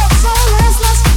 Let's go.